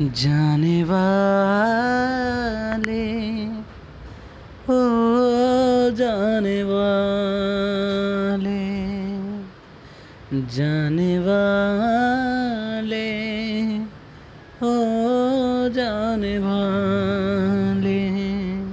जाने वाले ओ जाने वाले जाने वाले ओ जाने वाले।